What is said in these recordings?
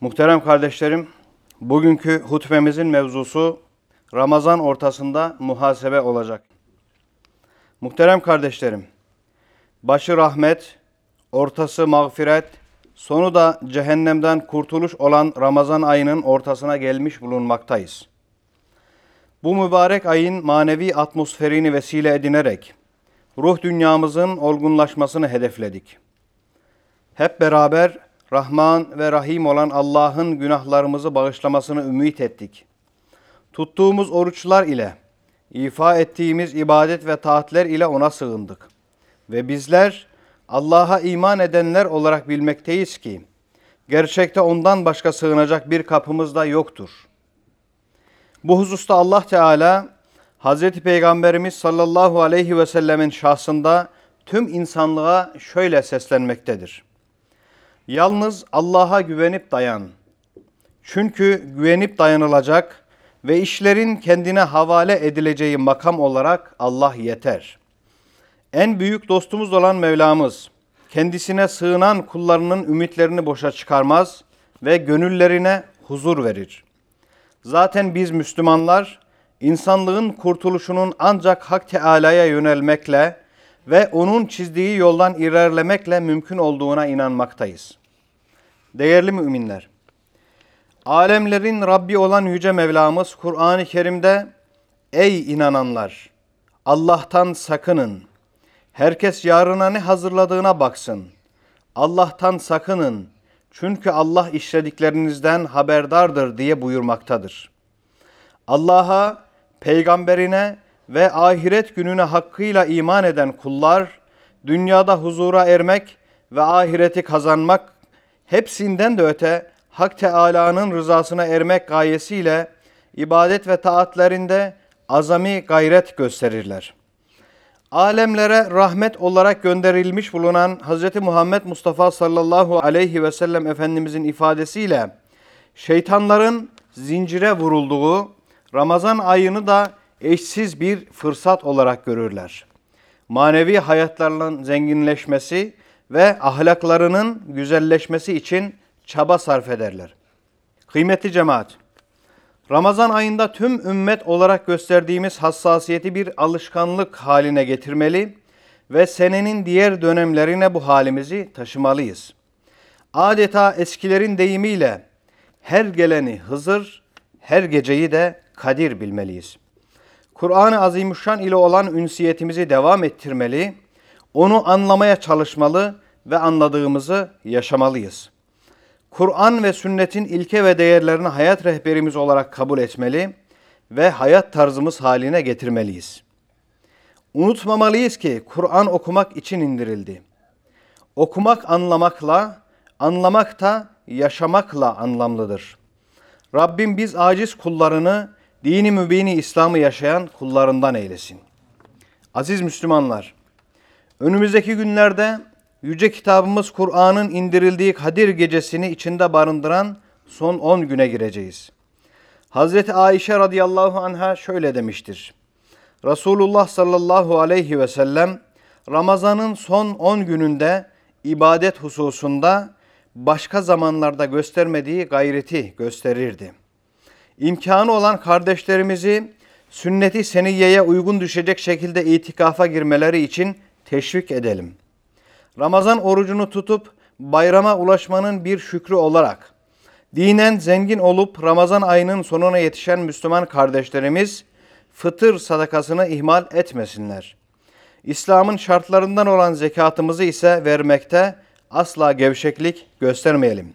Muhterem kardeşlerim, bugünkü hutbemizin mevzusu Ramazan ortasında muhasebe olacak. Muhterem kardeşlerim, başı rahmet, ortası mağfiret, sonu da cehennemden kurtuluş olan Ramazan ayının ortasına gelmiş bulunmaktayız. Bu mübarek ayın manevi atmosferini vesile edinerek ruh dünyamızın olgunlaşmasını hedefledik. Hep beraber Rahman ve Rahim olan Allah'ın günahlarımızı bağışlamasını ümit ettik. Tuttuğumuz oruçlar ile, ifa ettiğimiz ibadet ve taatler ile ona sığındık. Ve bizler Allah'a iman edenler olarak bilmekteyiz ki, gerçekte ondan başka sığınacak bir kapımız da yoktur. Bu hususta Allah Teala, Hz. Peygamberimiz sallallahu aleyhi ve sellemin şahsında tüm insanlığa şöyle seslenmektedir. Yalnız Allah'a güvenip dayan. Çünkü güvenip dayanılacak ve işlerin kendine havale edileceği makam olarak Allah yeter. En büyük dostumuz olan Mevlamız kendisine sığınan kullarının ümitlerini boşa çıkarmaz ve gönüllerine huzur verir. Zaten biz Müslümanlar insanlığın kurtuluşunun ancak Hak Teala'ya yönelmekle ve onun çizdiği yoldan ilerlemekle mümkün olduğuna inanmaktayız. Değerli müminler, alemlerin Rabbi olan Yüce Mevlamız Kur'an-ı Kerim'de Ey inananlar! Allah'tan sakının. Herkes yarına ne hazırladığına baksın. Allah'tan sakının. Çünkü Allah işlediklerinizden haberdardır diye buyurmaktadır. Allah'a, peygamberine ve ahiret gününe hakkıyla iman eden kullar, dünyada huzura ermek ve ahireti kazanmak, hepsinden de öte Hak Teala'nın rızasına ermek gayesiyle ibadet ve taatlerinde azami gayret gösterirler. Alemlere rahmet olarak gönderilmiş bulunan Hz. Muhammed Mustafa sallallahu aleyhi ve sellem Efendimizin ifadesiyle şeytanların zincire vurulduğu Ramazan ayını da eşsiz bir fırsat olarak görürler. Manevi hayatlarının zenginleşmesi ve ahlaklarının güzelleşmesi için çaba sarf ederler. Kıymetli cemaat, Ramazan ayında tüm ümmet olarak gösterdiğimiz hassasiyeti bir alışkanlık haline getirmeli ve senenin diğer dönemlerine bu halimizi taşımalıyız. Adeta eskilerin deyimiyle her geleni Hızır, her geceyi de Kadir bilmeliyiz. Kur'an-ı Azimüşşan ile olan ünsiyetimizi devam ettirmeli, onu anlamaya çalışmalı ve anladığımızı yaşamalıyız. Kur'an ve sünnetin ilke ve değerlerini hayat rehberimiz olarak kabul etmeli ve hayat tarzımız haline getirmeliyiz. Unutmamalıyız ki Kur'an okumak için indirildi. Okumak anlamakla, anlamak da yaşamakla anlamlıdır. Rabbim biz aciz kullarını dini mübini İslam'ı yaşayan kullarından eylesin. Aziz Müslümanlar, önümüzdeki günlerde Yüce kitabımız Kur'an'ın indirildiği Kadir gecesini içinde barındıran son 10 güne gireceğiz. Hazreti Ayşe radıyallahu anha şöyle demiştir. Resulullah sallallahu aleyhi ve sellem Ramazan'ın son 10 gününde ibadet hususunda başka zamanlarda göstermediği gayreti gösterirdi. İmkanı olan kardeşlerimizi sünneti seniyeye uygun düşecek şekilde itikafa girmeleri için teşvik edelim.'' Ramazan orucunu tutup bayrama ulaşmanın bir şükrü olarak dinen zengin olup Ramazan ayının sonuna yetişen Müslüman kardeşlerimiz fıtır sadakasını ihmal etmesinler. İslam'ın şartlarından olan zekatımızı ise vermekte asla gevşeklik göstermeyelim.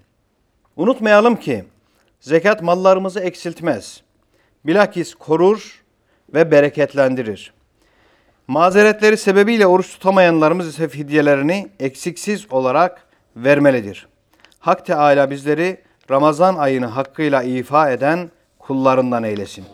Unutmayalım ki zekat mallarımızı eksiltmez. Bilakis korur ve bereketlendirir. Mazeretleri sebebiyle oruç tutamayanlarımız ise fidyelerini eksiksiz olarak vermelidir. Hak Teala bizleri Ramazan ayını hakkıyla ifa eden kullarından eylesin.